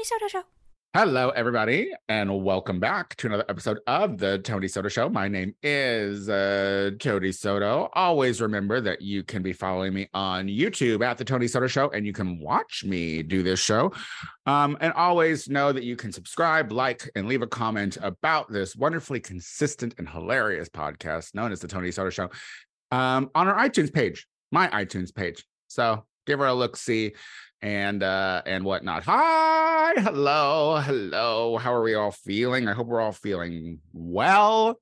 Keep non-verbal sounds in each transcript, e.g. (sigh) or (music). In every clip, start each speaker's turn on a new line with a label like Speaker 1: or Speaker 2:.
Speaker 1: Tony Soto Show.
Speaker 2: Hello, everybody, and welcome back to another episode of the Tony Soto Show. My name is uh, Tony Soto. Always remember that you can be following me on YouTube at the Tony Soto Show, and you can watch me do this show. Um, and always know that you can subscribe, like, and leave a comment about this wonderfully consistent and hilarious podcast known as the Tony Soto Show um, on our iTunes page, my iTunes page. So give her a look, see and uh and whatnot. Hi, hello, hello. How are we all feeling? I hope we're all feeling well.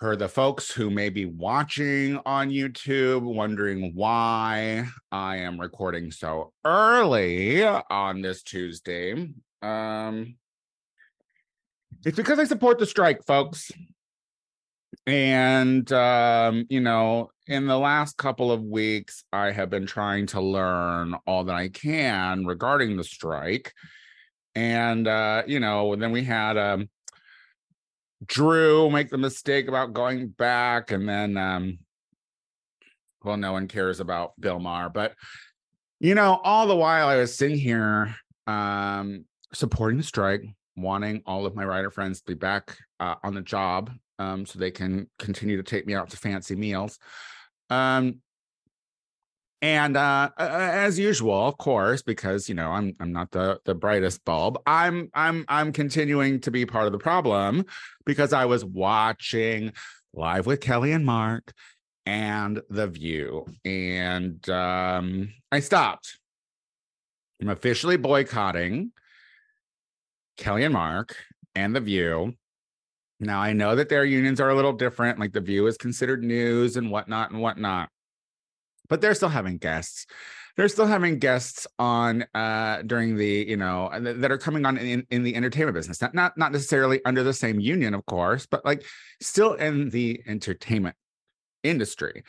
Speaker 2: For the folks who may be watching on YouTube, wondering why I am recording so early on this Tuesday. Um it's because I support the strike, folks. And um, you know, in the last couple of weeks, I have been trying to learn all that I can regarding the strike. And uh, you know, then we had um Drew make the mistake about going back, and then um, well, no one cares about Bill Maher, but you know, all the while I was sitting here um supporting the strike, wanting all of my writer friends to be back uh, on the job um, so they can continue to take me out to fancy meals. Um, and uh, as usual, of course, because you know I'm I'm not the the brightest bulb. I'm I'm I'm continuing to be part of the problem because I was watching Live with Kelly and Mark and The View, and um, I stopped. I'm officially boycotting Kelly and Mark and The View now I know that their unions are a little different, like the View is considered news and whatnot and whatnot, but they're still having guests. They're still having guests on uh, during the, you know, that are coming on in, in the entertainment business. Not, not not necessarily under the same union, of course, but like still in the entertainment industry.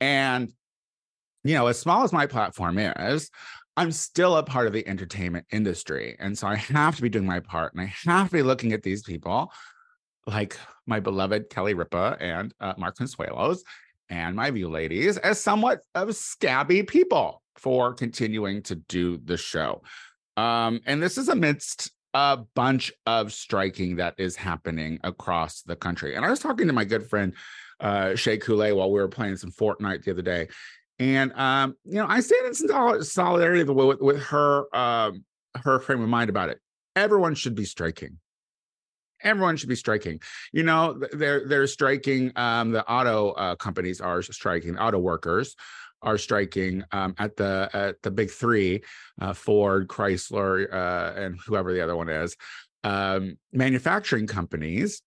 Speaker 2: And you know, as small as my platform is, I'm still a part of the entertainment industry. And so I have to be doing my part and I have to be looking at these people like my beloved Kelly Ripa and uh, Mark Consuelos and my view ladies as somewhat of scabby people for continuing to do the show. Um, and this is amidst a bunch of striking that is happening across the country. And I was talking to my good friend uh, Shea Couleé while we were playing some Fortnite the other day. And um, you know, I stand in solidarity with, with her um, her frame of mind about it. Everyone should be striking everyone should be striking. You know, they're they're striking. Um, the auto uh, companies are striking. Auto workers are striking um, at the at the big three, uh, Ford, Chrysler, uh, and whoever the other one is. Um, manufacturing companies,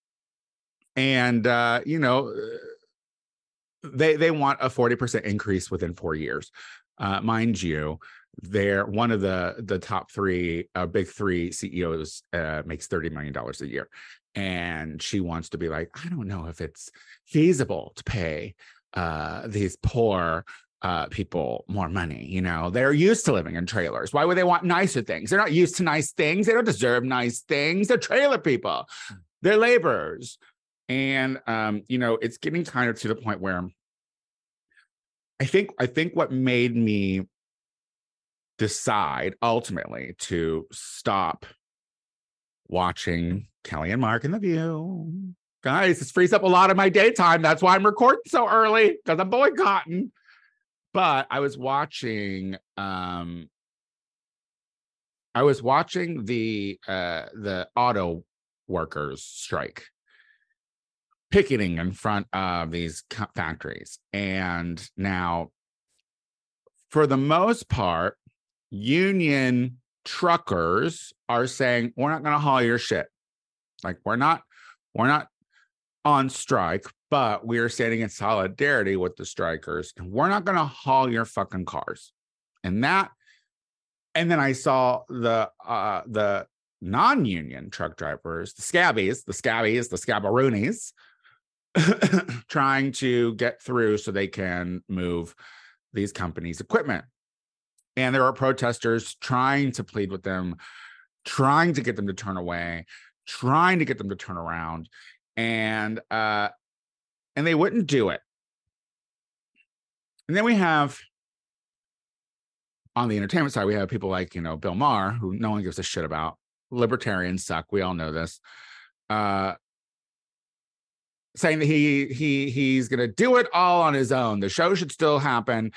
Speaker 2: and uh, you know, they they want a forty percent increase within four years. Uh, mind you, they're one of the the top three uh, big three ceos uh, makes 30 million dollars a year. And she wants to be like i don't know if it's feasible to pay uh, these poor uh, people more money you know? They're used to living in trailers. Why would they want nicer things? They're not used to nice things. They don't deserve nice things. They're trailer people. Hmm. they're laborers and um, you know it's getting kind of to the point where i think i think what made me decide ultimately to stop watching Kelly and Mark in the View. Guys, this frees up a lot of my daytime. That's why I'm recording so early because I'm boycotting. But I was watching um I was watching the uh the auto workers strike picketing in front of these factories. And now for the most part union truckers are saying we're not going to haul your shit. Like we're not we're not on strike but we are standing in solidarity with the strikers and we're not going to haul your fucking cars. And that and then i saw the uh the non-union truck drivers the scabbies the scabbies the scabberoonies (coughs) trying to get through so they can move these companies equipment and there are protesters trying to plead with them, trying to get them to turn away, trying to get them to turn around, and uh, and they wouldn't do it. And then we have on the entertainment side, we have people like, you know, Bill Maher, who no one gives a shit about. Libertarians suck. We all know this. Uh, saying that he he he's gonna do it all on his own. The show should still happen.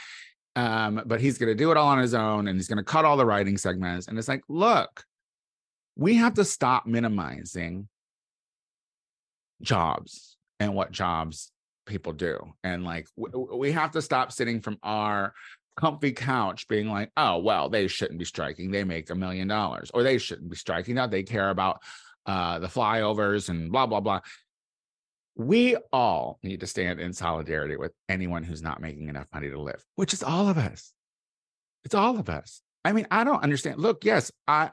Speaker 2: Um, but he's gonna do it all on his own and he's gonna cut all the writing segments. And it's like, look, we have to stop minimizing jobs and what jobs people do. And like we have to stop sitting from our comfy couch being like, oh, well, they shouldn't be striking. They make a million dollars, or they shouldn't be striking. Now they care about uh, the flyovers and blah, blah, blah. We all need to stand in solidarity with anyone who's not making enough money to live, which is all of us. It's all of us. I mean, I don't understand. Look, yes, I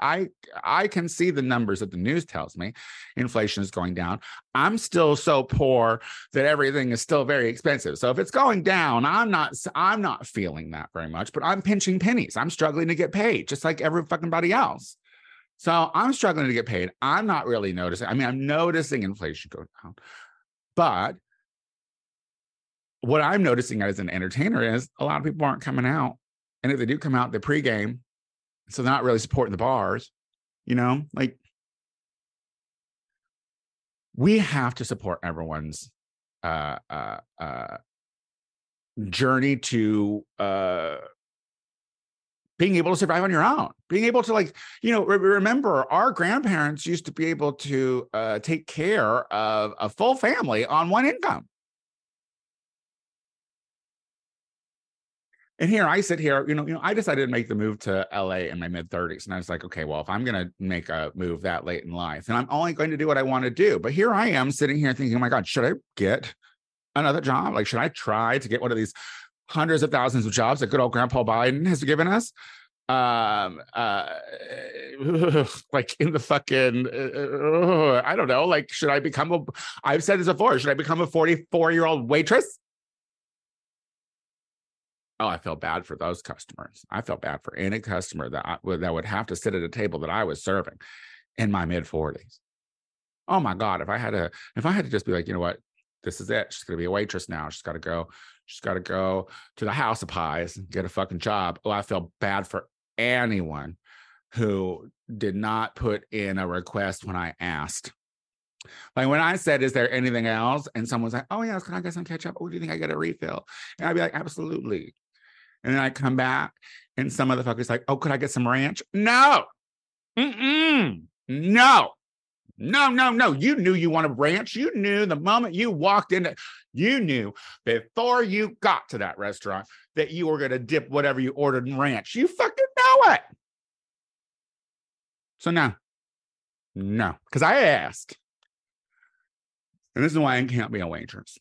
Speaker 2: I I can see the numbers that the news tells me. Inflation is going down. I'm still so poor that everything is still very expensive. So if it's going down, I'm not I'm not feeling that very much, but I'm pinching pennies. I'm struggling to get paid just like every fucking body else. So I'm struggling to get paid. I'm not really noticing. I mean, I'm noticing inflation go down. But what I'm noticing as an entertainer is a lot of people aren't coming out and if they do come out, they pregame. So they're not really supporting the bars, you know, like we have to support everyone's uh uh uh journey to uh being able to survive on your own being able to like you know re- remember our grandparents used to be able to uh take care of a full family on one income and here I sit here, you know, you know, I decided to make the move to LA in my mid 30s. And I was like, okay, well, if I'm going to make a move that late in life, and I'm only going to do what I want to do. But here I am sitting here thinking, oh my God, should I get another job? Like, should I try to get one of these hundreds of thousands of jobs that good old Grandpa Biden has given us? um uh (laughs) like in the fucking uh, i don't know like should i become a i've said this before should i become a 44 year old waitress oh, I felt bad for those customers. I felt bad for any customer that I, that would have to sit at a table that I was serving in my mid 40s. Oh my God, if I had to, if I had to just be like, you know what, this is it. She's gonna be a waitress now. She's got to go. She's got to go to the House of Pies and get a fucking job. Oh, I feel bad for anyone who did not put in a request when I asked. Like when I said, "Is there anything else?" and someone's like, "Oh yeah, can I get some ketchup? Oh, do you think I get a refill?" And I'd be like, "Absolutely." And then I come back and some motherfucker's like, oh, could I get some ranch? No. Mm-mm. No. No, no, no. You knew you want wanted ranch. You knew the moment you walked into, you knew before you got to that restaurant that you were going to dip whatever you ordered in ranch. You fucking know it. So no, no, because I asked. And this is why I can't be a waitress.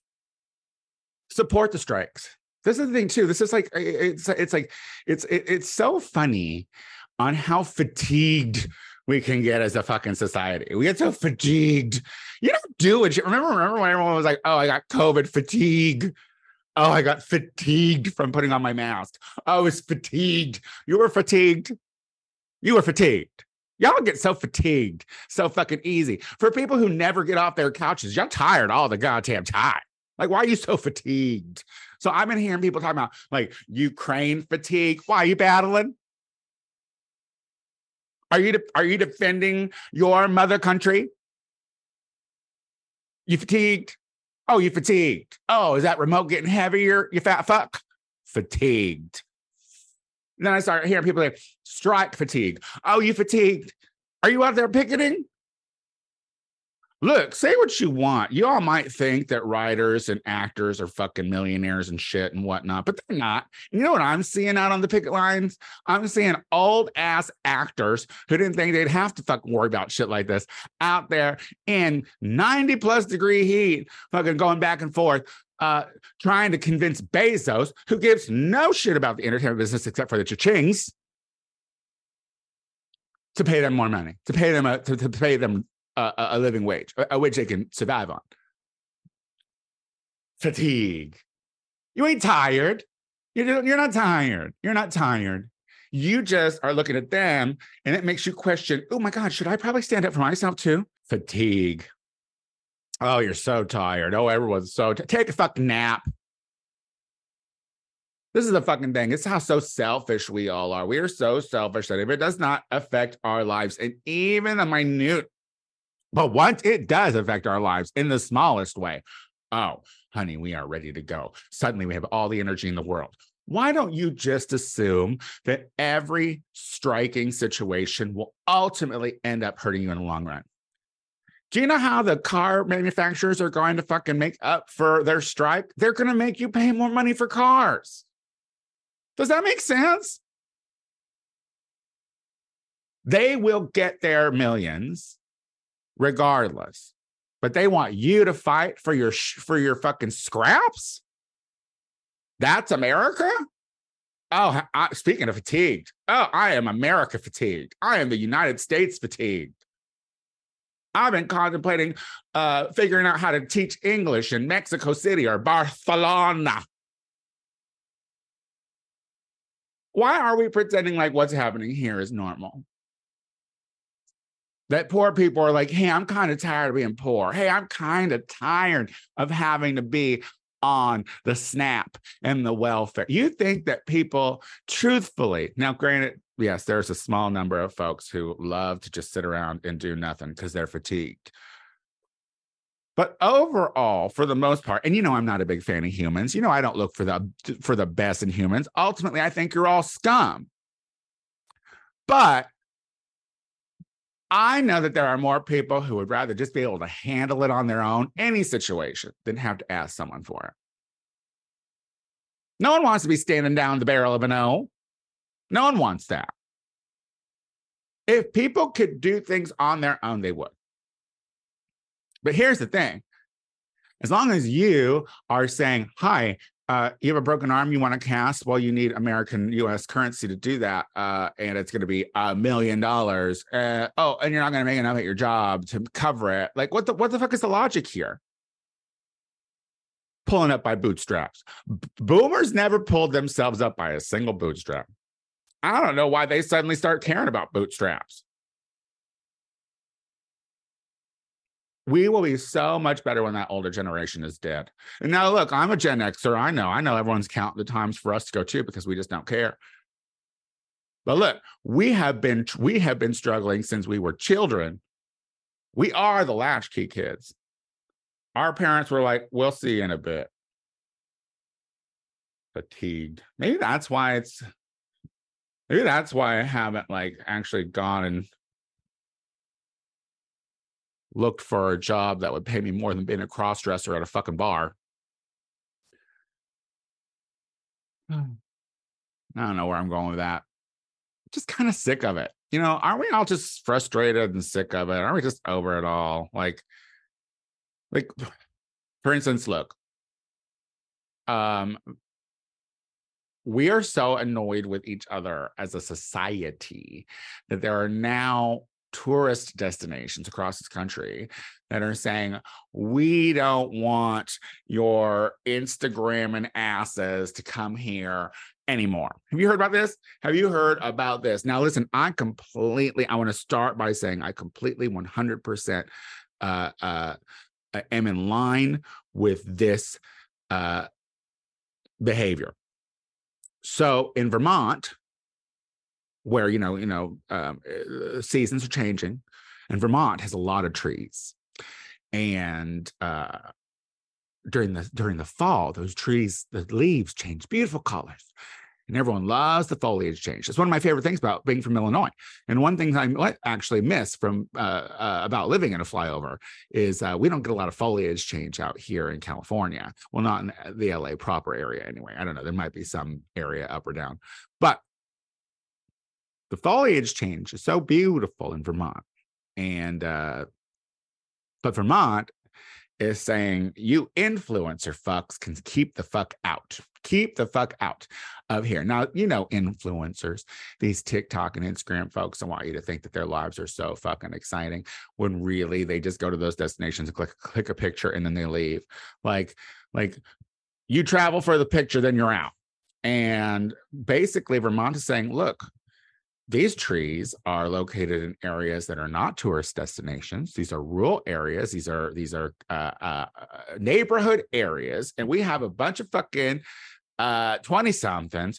Speaker 2: Support the strikes. This is the thing too. This is like it's it's like it's it's so funny on how fatigued we can get as a fucking society. We get so fatigued. You don't do it. Remember, remember when everyone was like, "Oh, I got COVID fatigue." Oh, I got fatigued from putting on my mask. Oh, I was fatigued. You were fatigued. You were fatigued. Y'all get so fatigued so fucking easy. For people who never get off their couches, y'all tired all the goddamn time. Like, why are you so fatigued? So I've been hearing people talking about like Ukraine fatigue. Why are you battling? Are you de- are you defending your mother country? You fatigued? Oh, you fatigued. Oh, is that remote getting heavier? You fat fuck? Fatigued. And then I start hearing people like strike fatigue. Oh, you fatigued? Are you out there picketing? Look, say what you want. You all might think that writers and actors are fucking millionaires and shit and whatnot, but they're not. You know what I'm seeing out on the picket lines? I'm seeing old ass actors who didn't think they'd have to fucking worry about shit like this out there in 90 plus degree heat, fucking going back and forth, uh, trying to convince Bezos, who gives no shit about the entertainment business except for the cha-chings, to pay them more money, to pay them a, to, to pay them a, a living wage, a wage they can survive on. Fatigue. You ain't tired. You're, you're not tired. You're not tired. You just are looking at them and it makes you question, oh my God, should I probably stand up for myself too? Fatigue. Oh, you're so tired. Oh, everyone's so t- take a fucking nap. This is the fucking thing. It's how so selfish we all are. We are so selfish that if it does not affect our lives and even the minute, but once it does affect our lives in the smallest way, oh, honey, we are ready to go. Suddenly we have all the energy in the world. Why don't you just assume that every striking situation will ultimately end up hurting you in the long run? Do you know how the car manufacturers are going to fucking make up for their strike? They're going to make you pay more money for cars. Does that make sense? They will get their millions regardless. But they want you to fight for your for your fucking scraps? That's America? Oh, I, speaking of fatigued. Oh, I am America fatigued. I am the United States fatigued. I've been contemplating uh, figuring out how to teach English in Mexico City or Barcelona. Why are we pretending like what's happening here is normal? That poor people are like, hey, I'm kind of tired of being poor. Hey, I'm kind of tired of having to be on the SNAP and the welfare. You think that people, truthfully, now, granted, yes, there's a small number of folks who love to just sit around and do nothing because they're fatigued. But overall, for the most part, and you know I'm not a big fan of humans. You know I don't look for the for the best in humans. Ultimately, I think you're all scum. But I know that there are more people who would rather just be able to handle it on their own, any situation, than have to ask someone for it. No one wants to be standing down the barrel of an O. No one wants that. If people could do things on their own, they would. But here's the thing as long as you are saying, Hi, uh, you have a broken arm you want to cast? Well you need american us currency to do that uh, and it's going to be a million dollars uh, oh and you're not going to make enough at your job to cover it. Like what the what the fuck is the logic here? Pulling up by bootstraps. B- boomers never pulled themselves up by a single bootstrap. I don't know why they suddenly start caring about bootstraps we will be so much better when that older generation is dead. And now, look, I'm a Gen Xer. I know, I know everyone's counting the times for us to go too because we just don't care. But look, we have been we have been struggling since we were children. We are the latchkey kids. Our parents were like, "We'll see in a bit." Fatigued. Maybe that's why it's. Maybe that's why I haven't like actually gone and looked for a job that would pay me more than being a cross dresser at a fucking bar. I don't know where I'm going with that. Just kind of sick of it. You know, aren't we all just frustrated and sick of it? Aren't we just over it all? Like, like, (sighs) for instance, look, um, we are so annoyed with each other as a society that there are now tourist destinations across this country that are saying, we don't want your Instagram and asses to come here anymore. Have you heard about this? Have you heard about this? Now, listen, I completely, I want to start by saying I completely 100% uh, uh, am in line with this uh, behavior. So in Vermont, where you know you know um, uh, seasons are changing and vermont has a lot of trees and uh, during the during the fall those trees the leaves change beautiful colors and everyone loves the foliage change. It's one of my favorite things about being from Illinois. And one thing I actually miss from uh, uh, about living in a flyover is uh, we don't get a lot of foliage change out here in California. Well, not in the LA proper area anyway. I don't know. There might be some area up or down, but the foliage change is so beautiful in Vermont. And uh but Vermont is saying you influencer fucks can keep the fuck out. Keep the fuck out of here. Now, you know, influencers, these TikTok and Instagram folks, I want you to think that their lives are so fucking exciting when really they just go to those destinations and click click a picture and then they leave. Like, like you travel for the picture, then you're out. And basically, Vermont is saying, look, these trees are located in areas that are not tourist destinations. These are rural areas. These are these are uh, uh, uh, neighborhood areas, and we have a bunch of fucking uh 20 somethings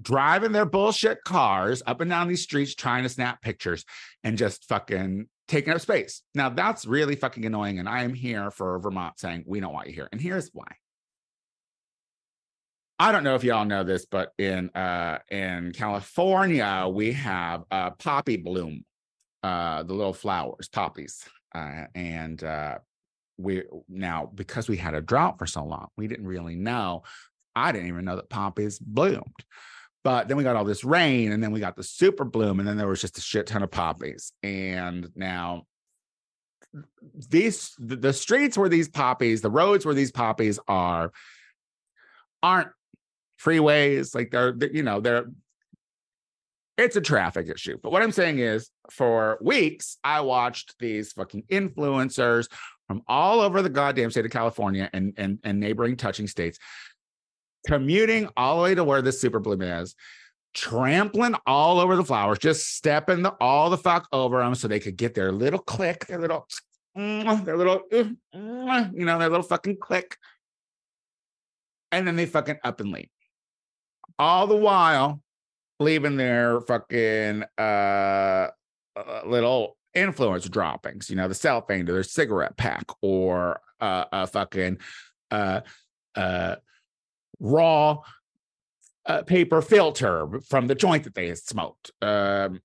Speaker 2: driving their bullshit cars up and down these streets trying to snap pictures and just fucking taking up space. Now that's really fucking annoying. And I am here for Vermont saying we don't want you here. And here's why. I don't know if y'all know this, but in uh in California, we have uh poppy bloom, uh the little flowers, poppies. Uh and uh we now because we had a drought for so long, we didn't really know. I didn't even know that poppies bloomed. But then we got all this rain, and then we got the super bloom, and then there was just a shit ton of poppies. And now these the, the streets where these poppies, the roads where these poppies are, aren't freeways. Like they're, they're you know, they're it's a traffic issue. But what I'm saying is, for weeks, I watched these fucking influencers from all over the goddamn state of California and and, and neighboring touching states commuting all the way to where this super bloom is, trampling all over the flowers, just stepping the, all the fuck over them so they could get their little click, their little, (sniffs) their little, (sniffs) you know, their little fucking click. And then they fucking up and leave. All the while leaving their fucking uh, uh little influence droppings, you know, the cellophane to their cigarette pack or uh, a fucking uh uh raw uh, paper filter from the joint that they had smoked. Um,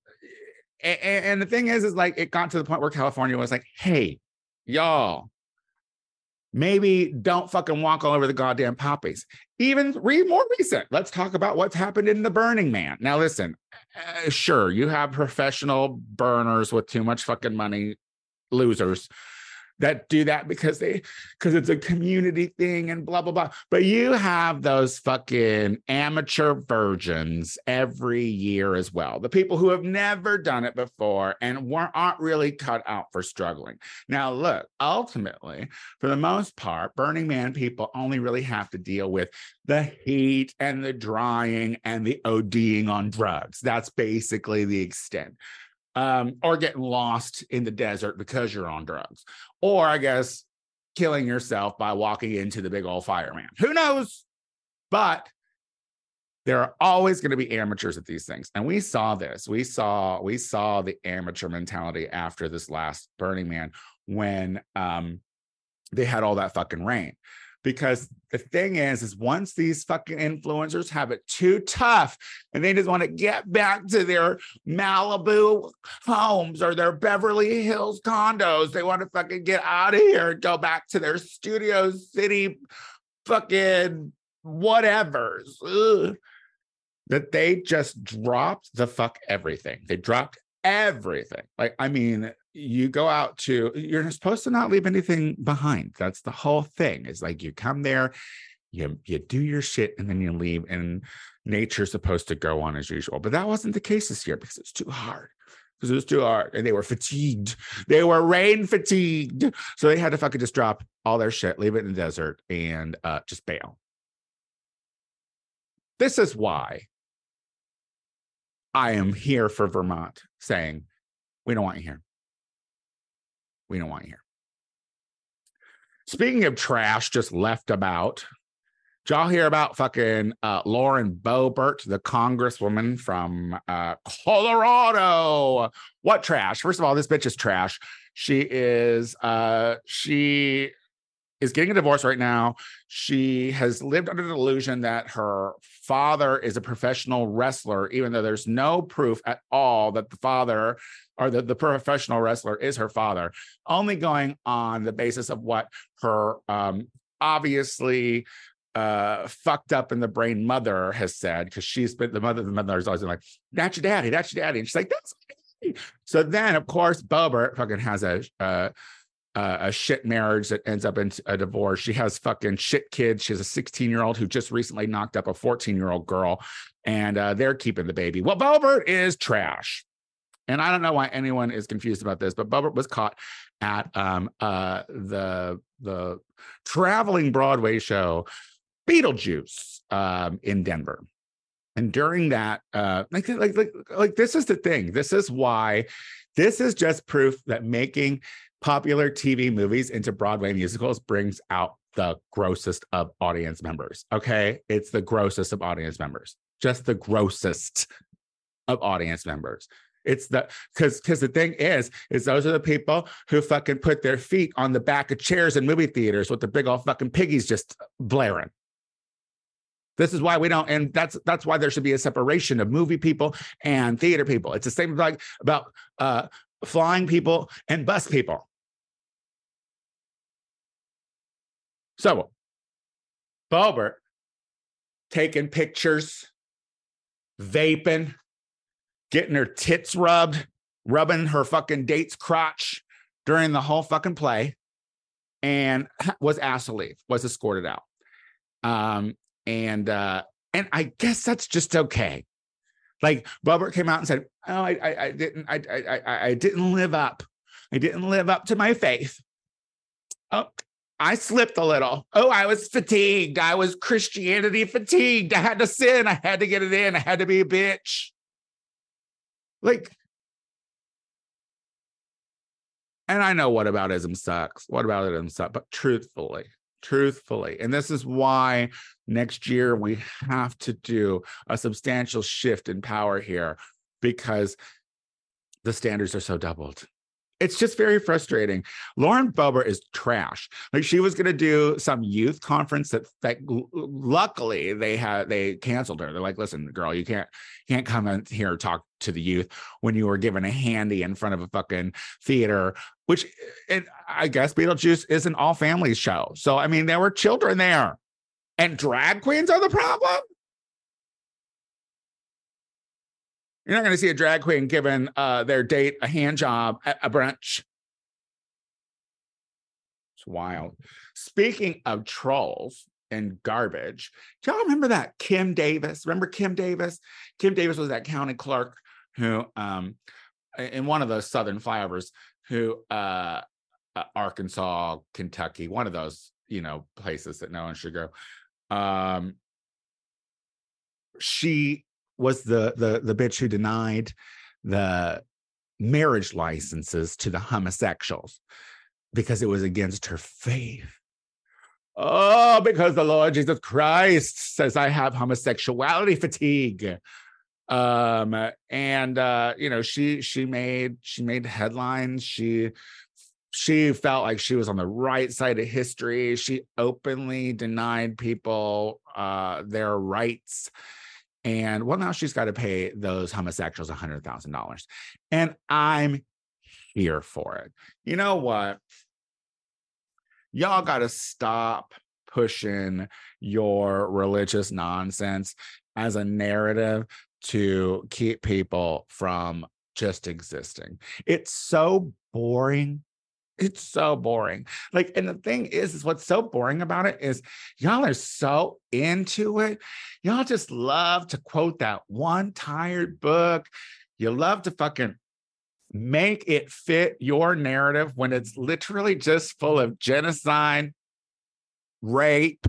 Speaker 2: and, and the thing is, is like it got to the point where California was like, hey, y'all, maybe don't fucking walk all over the goddamn poppies. Even read more recent. Let's talk about what's happened in the Burning Man. Now, listen, uh, sure, you have professional burners with too much fucking money, losers that do that because they because it's a community thing and blah blah blah. But you have those fucking amateur virgins every year as well. The people who have never done it before and weren't aren't really cut out for struggling. Now, look, ultimately, for the most part, Burning Man people only really have to deal with the heat and the drying and the ODing on drugs. That's basically the extent um, or getting lost in the desert because you're on drugs, or I guess killing yourself by walking into the big old fireman. Who knows? But there are always going to be amateurs at these things and we saw this we saw we saw the amateur mentality after this last burning man when um they had all that fucking rain because the thing is is once these fucking influencers have it too tough and they just want to get back to their malibu homes or their beverly hills condos they want to fucking get out of here and go back to their studio city fucking whatevers that they just dropped the fuck everything. They dropped everything. Like i mean you go out to you're supposed to not leave anything behind. That's the whole thing is like you come there you you do your shit and then you leave and nature's supposed to go on as usual. But that wasn't the case this year because it's too hard because it was too hard and they were fatigued. They were rain fatigued. So they had to fucking just drop all their shit leave it in the desert and uh just bail. This is why i am here for vermont saying we don't want you here we don't want you here. Speaking of trash just left about, did y'all hear about fucking uh, Lauren Boebert, the congresswoman from uh, Colorado? What trash? First of all, this bitch is trash. She is uh, she is getting a divorce right now. She has lived under the delusion that her father is a professional wrestler, even though there's no proof at all that the father or the, the professional wrestler is her father, only going on the basis of what her um, obviously uh fucked up in the brain mother has said because she's been the mother the mother is always like that's your daddy that's your daddy and she's like that's so then of course Boebert fucking has a uh, uh, a shit marriage that ends up in a divorce. She has fucking shit kids. She has a 16 year old who just recently knocked up a 14 year old girl, and uh, they're keeping the baby. Well, Boebert is trash. And I don't know why anyone is confused about this, but Boebert was caught at um, uh, the the traveling Broadway show Beetlejuice um, in Denver. And during that, uh, like, like, like, like, this is the thing. This is why. This is just proof that making popular TV movies into Broadway musicals brings out the grossest of audience members. Okay. It's the grossest of audience members, just the grossest of audience members. It's the because because the thing is, is those are the people who fucking put their feet on the back of chairs in movie theaters with the big old fucking piggies just blaring. This is why we don't, and that's that's why there should be a separation of movie people and theater people. It's the same like about uh, flying people and bus people. So, Boebert taking pictures, vaping, getting her tits rubbed, rubbing her fucking date's crotch during the whole fucking play, and (laughs) was asked to leave, was escorted out. Um, and uh, and I guess that's just okay. Like Boebert came out and said, "Oh, I, I, I didn't, I, I, I didn't live up. I didn't live up to my faith. Oh, I slipped a little. Oh, I was fatigued. I was Christianity fatigued. I had to sin. I had to get it in. I had to be a bitch. Like, and I know whataboutism sucks. Whataboutism sucks. But truthfully, truthfully, and this is why next year we have to do a substantial shift in power here because the standards are so doubled it's just very frustrating. Lauren Boebert is trash. Like she was going to do some youth conference that that luckily they had they canceled her. They're like, "Listen, girl, you can't can't come in here talk to the youth when you were given a handy in front of a fucking theater." Which, eh, and I guess Beetlejuice is an all family show. So I mean, there were children there, and drag queens are the problem. You're not going to see a drag queen giving uh, their date a hand job at a brunch. It's wild. Speaking of trolls and garbage, do y'all remember that Kim Davis? Remember Kim Davis? Kim Davis was that county clerk who, um, in one of those southern flyovers, who uh, uh, Arkansas, Kentucky, one of those you know places that no one should go. Um, she was the the the bitch who denied the marriage licenses to the homosexuals because it was against her faith. Oh, because the Lord Jesus Christ says I have homosexuality fatigue. Um, and uh, you know, she she made she made headlines. She she felt like she was on the right side of history. She openly denied people uh their rights and well, now she's got to pay those homosexuals a hundred thousand dollars. And I'm here for it. You know what? Y'all gotta stop pushing your religious nonsense as a narrative to keep people from just existing. It's so boring it's so boring. Like, and the thing is, is what's so boring about it is y'all are so into it. Y'all just love to quote that one tired book. You love to fucking make it fit your narrative when it's literally just full of genocide, rape,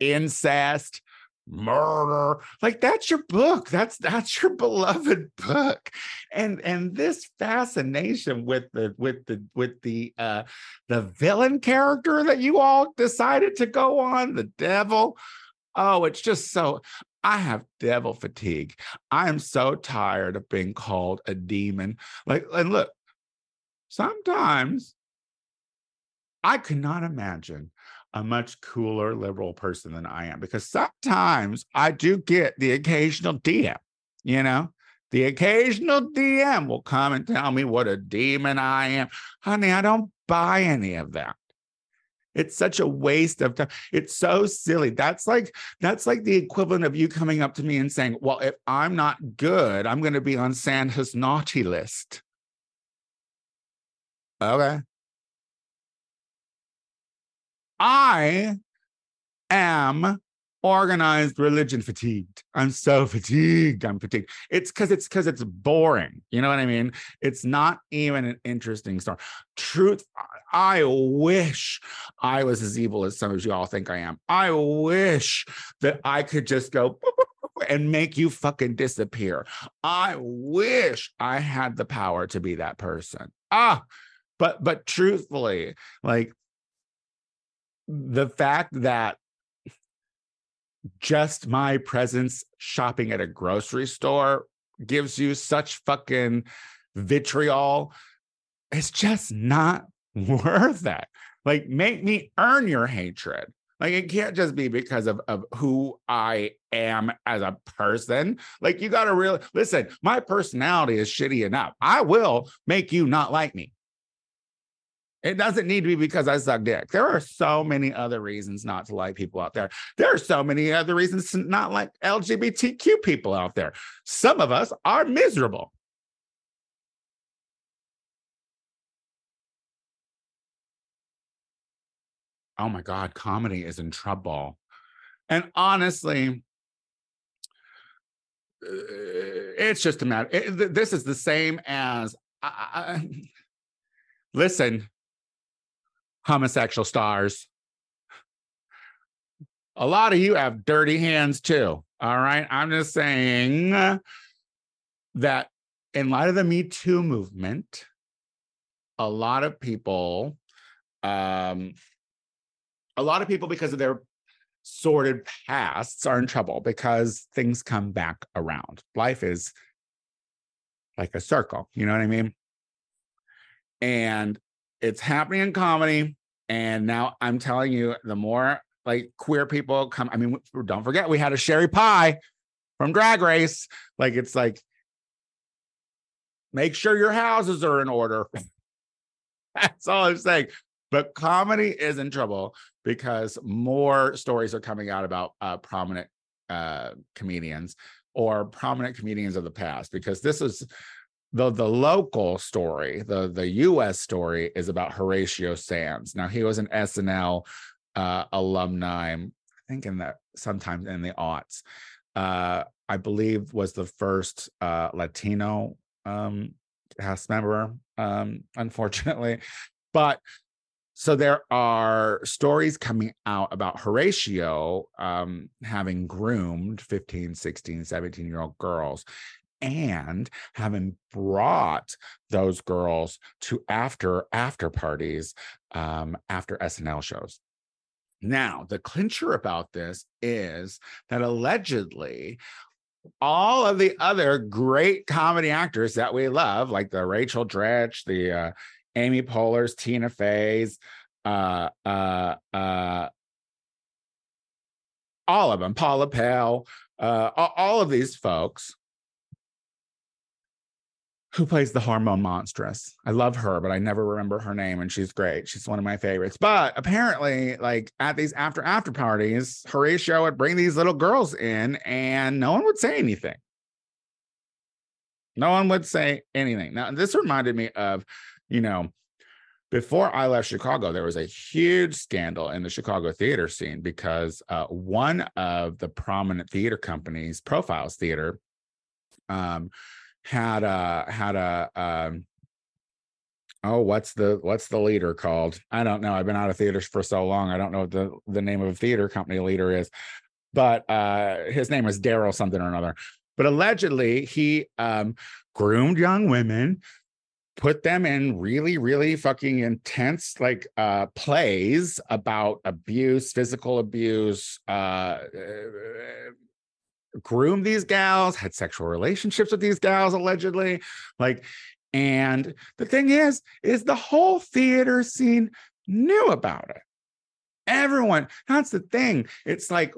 Speaker 2: incest, murder like that's your book that's that's your (laughs) beloved book and and this fascination with the with the with the uh the villain character that you all decided to go on the devil oh it's just so I have devil fatigue. I am so tired of being called a demon. Like, and look, sometimes I could not imagine a much cooler liberal person than I am because sometimes I do get the occasional DM, you know, the occasional DM will come and tell me what a demon I am. Honey, I don't buy any of that. It's such a waste of time. It's so silly. That's like that's like the equivalent of you coming up to me and saying, "Well, if I'm not good, I'm going to be on Santa's naughty list." Okay. I am organized religion fatigued. I'm so fatigued. I'm fatigued. It's because it's because it's boring. You know what I mean? It's not even an interesting story. Truth, I wish I was as evil as some of you all think I am. I wish that I could just go (laughs) and make you fucking disappear. I wish I had the power to be that person. Ah, but but truthfully, like the fact that just my presence shopping at a grocery store gives you such fucking vitriol it's just not (laughs) worth it like make me earn your hatred like it can't just be because of, of who I am as a person. Like you got to really listen, my personality is shitty enough. I will make you not like me. It doesn't need to be because I suck dick. There are so many other reasons not to like people out there. There are so many other reasons to not like LGBTQ people out there. Some of us are miserable. Oh my God, comedy is in trouble. And honestly, uh, it's just a matter. It, this is the same as, I, listen, homosexual stars. A lot of you have dirty hands too. All right. I'm just saying that in light of the Me Too movement, a lot of people, um, a lot of people, because of their sordid pasts, are in trouble because things come back around. Life is like a circle. You know what I mean? And it's happening in comedy. And now I'm telling you, the more like queer people come, I mean, don't forget, we had a Sherry Pie from Drag Race. Like, it's like, make sure your houses are in order. (laughs) That's all I'm saying. But comedy is in trouble because more stories are coming out about uh, prominent uh, comedians or prominent comedians of the past because this is the the local story, the the U.S. story is about Horatio Sanz. Now he was an SNL uh, alumni, I think in the sometimes in the aughts. Uh, I believe was the first uh, Latino um, cast member, um, unfortunately. But so there are stories coming out about Horatio um, having groomed 15, 16, 17 year old girls and having brought those girls to after after parties um, after SNL shows. Now, the clincher about this is that allegedly all of the other great comedy actors that we love, like the Rachel Dratch, the uh, Amy Poehler's, Tina Fey's, uh, uh, uh, all of them, Paula Pell, uh, all of these folks who plays the hormone monstress. I love her, but I never remember her name, and she's great. She's one of my favorites. But apparently, like at these after after parties, Horatio would bring these little girls in, and no one would say anything. No one would say anything. Now, this reminded me of, you know, before I left Chicago, there was a huge scandal in the Chicago theater scene because uh, one of the prominent theater companies, Profiles Theater, um, had a had a um, oh what's the what's the leader called? I don't know i've been out of theaters for so long i don't know what the the name of a theater company leader is but uh his name is daryl something or another but allegedly he um groomed young women put them in really really fucking intense like uh plays about abuse physical abuse uh groomed these gals, had sexual relationships with these gals allegedly. Like, and the thing is, is the whole theater scene knew about it. Everyone, that's the thing. It's like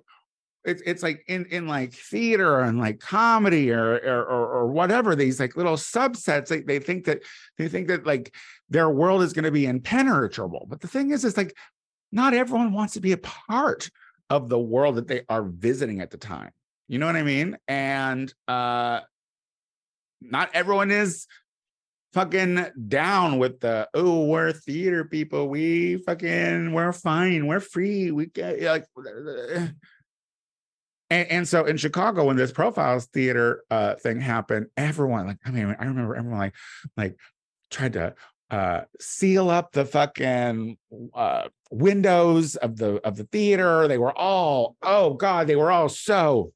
Speaker 2: it's it's like in in like theater and like comedy or or or, whatever these like little subsets they, they think that they think that like their world is going to be impenetrable but the thing is is like not everyone wants to be a part of the world that they are visiting at the time you know what I mean? And uh not everyone is fucking down with the oh we're theater people. We fucking we're fine. We're free. We get like and, and, so in chicago when this profiles theater uh thing happened everyone like i mean i remember everyone like like tried to uh seal up the fucking uh windows of the of the theater. They were all oh god they were all so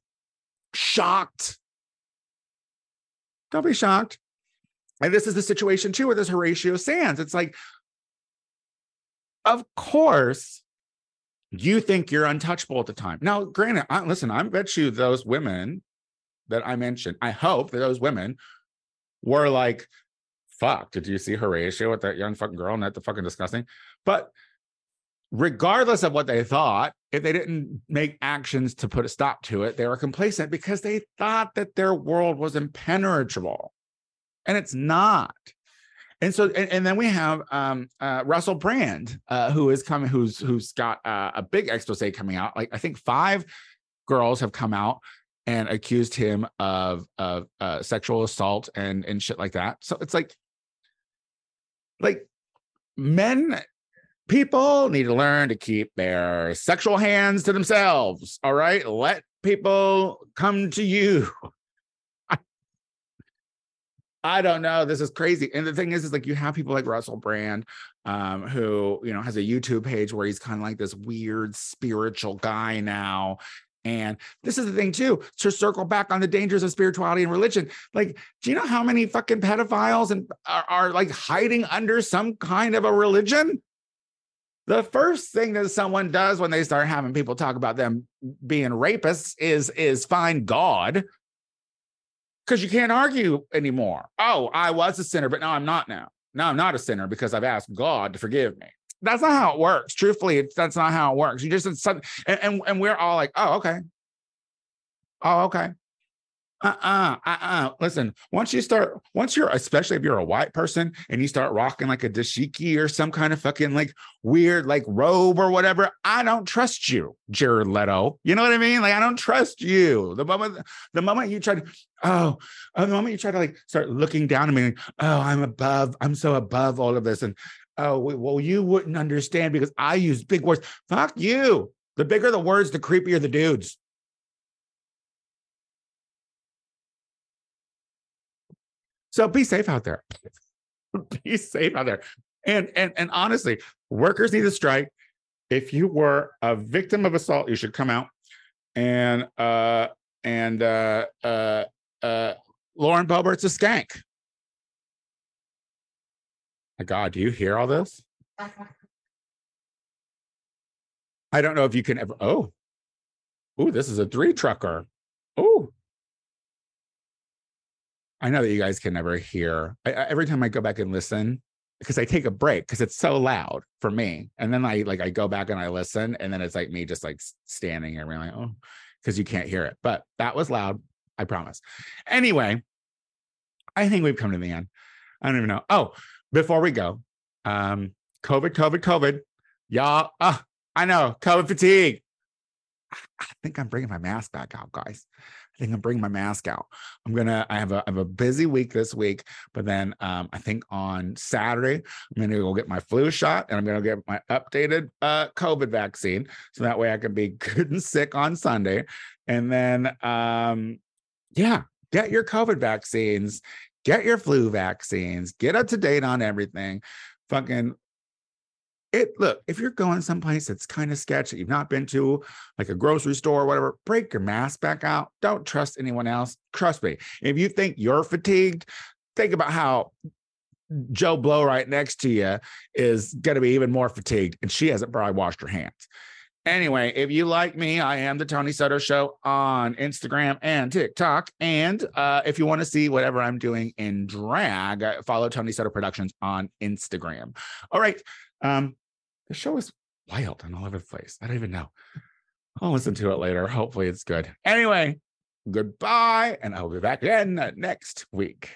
Speaker 2: shocked. Don't be shocked. And this is the situation too with this Horatio Sanz. It's like, of course, you think you're untouchable at the time. Now, granted, I, listen, I bet you those women that I mentioned, I hope that those women were like, fuck, did you see Horatio with that young fucking girl? Not the fucking disgusting. But regardless of what they thought, if they didn't make actions to put a stop to it, they were complacent because they thought that their world was impenetrable. And it's not. And so, and, and then we have um, uh, Russell Brand, uh, who is coming, who's who's got uh, a big expose coming out. Like I think five girls have come out and accused him of of uh, sexual assault and and shit like that. So it's like, like men people need to learn to keep their sexual hands to themselves. All right. Let people come to you. (laughs) I, don't know. This is crazy. And the thing is, is like you have people like Russell Brand, um, who, you know, has a YouTube page where he's kind of like this weird spiritual guy now. And this is the thing too, to circle back on the dangers of spirituality and religion. Like, do you know how many fucking pedophiles and are, are like hiding under some kind of a religion? The first thing that someone does when they start having people talk about them being rapists is is find God because you can't argue anymore. Oh, I was a sinner, but now I'm not now. Now I'm not a sinner because I've asked God to forgive me. That's not how it works. Truthfully, that's not how it works. You just and, and and we're all like, oh, okay. Oh, okay uh-uh uh-uh. Listen once you start once you're especially if you're a white person and you start rocking like a dashiki or some kind of fucking like weird like robe or whatever i don't trust you jared leto. You know what i mean? Like i don't trust you. The moment the moment you try to oh, oh the moment you try to like start looking down at me like, oh i'm above i'm so above all of this and oh well you wouldn't understand because i use big words. Fuck you. The bigger the words the creepier the dudes So be safe out there. (laughs) be safe out there. And and and honestly, workers need to strike. If you were a victim of assault, you should come out and uh and uh uh uh Lauren Boebert's a skank. My God, do you hear all this? I don't know if you can ever. Oh, oh, this is a three trucker. Oh, I know that you guys can never hear. I, every time I go back and listen, because I take a break because it's so loud for me, and then I like I go back and I listen, and then it's like me just like standing here, being like, oh, because you can't hear it. But that was loud, I promise. Anyway, I think we've come to the end. I don't even know. Oh, before we go, um, COVID, COVID, COVID, y'all. Ah, I know COVID fatigue. I think I'm bringing my mask back out, guys. I think I'm bringing my mask out. I'm gonna. I have a I have a busy week this week, but then um, I think on Saturday I'm gonna go get my flu shot and I'm gonna get my updated uh, COVID vaccine, so that way I can be (laughs) good and sick on Sunday. And then, um, yeah, get your COVID vaccines, get your flu vaccines, get up to date on everything. Fucking it look if you're going someplace that's kind of sketchy you've not been to like a grocery store or whatever break your mask back out don't trust anyone else trust me if you think you're fatigued think about how joe blow right next to you is going to be even more fatigued and she hasn't probably washed her hands Anyway, if you like me, I am the Tony sutter Show on Instagram and TikTok. And uh, if you want to see whatever I'm doing in drag, follow Tony sutter Productions on Instagram. All right. Um, the show is wild and all over the place. I don't even know. I'll listen to it later. Hopefully, it's good. Anyway, goodbye, and I'll be back again next week.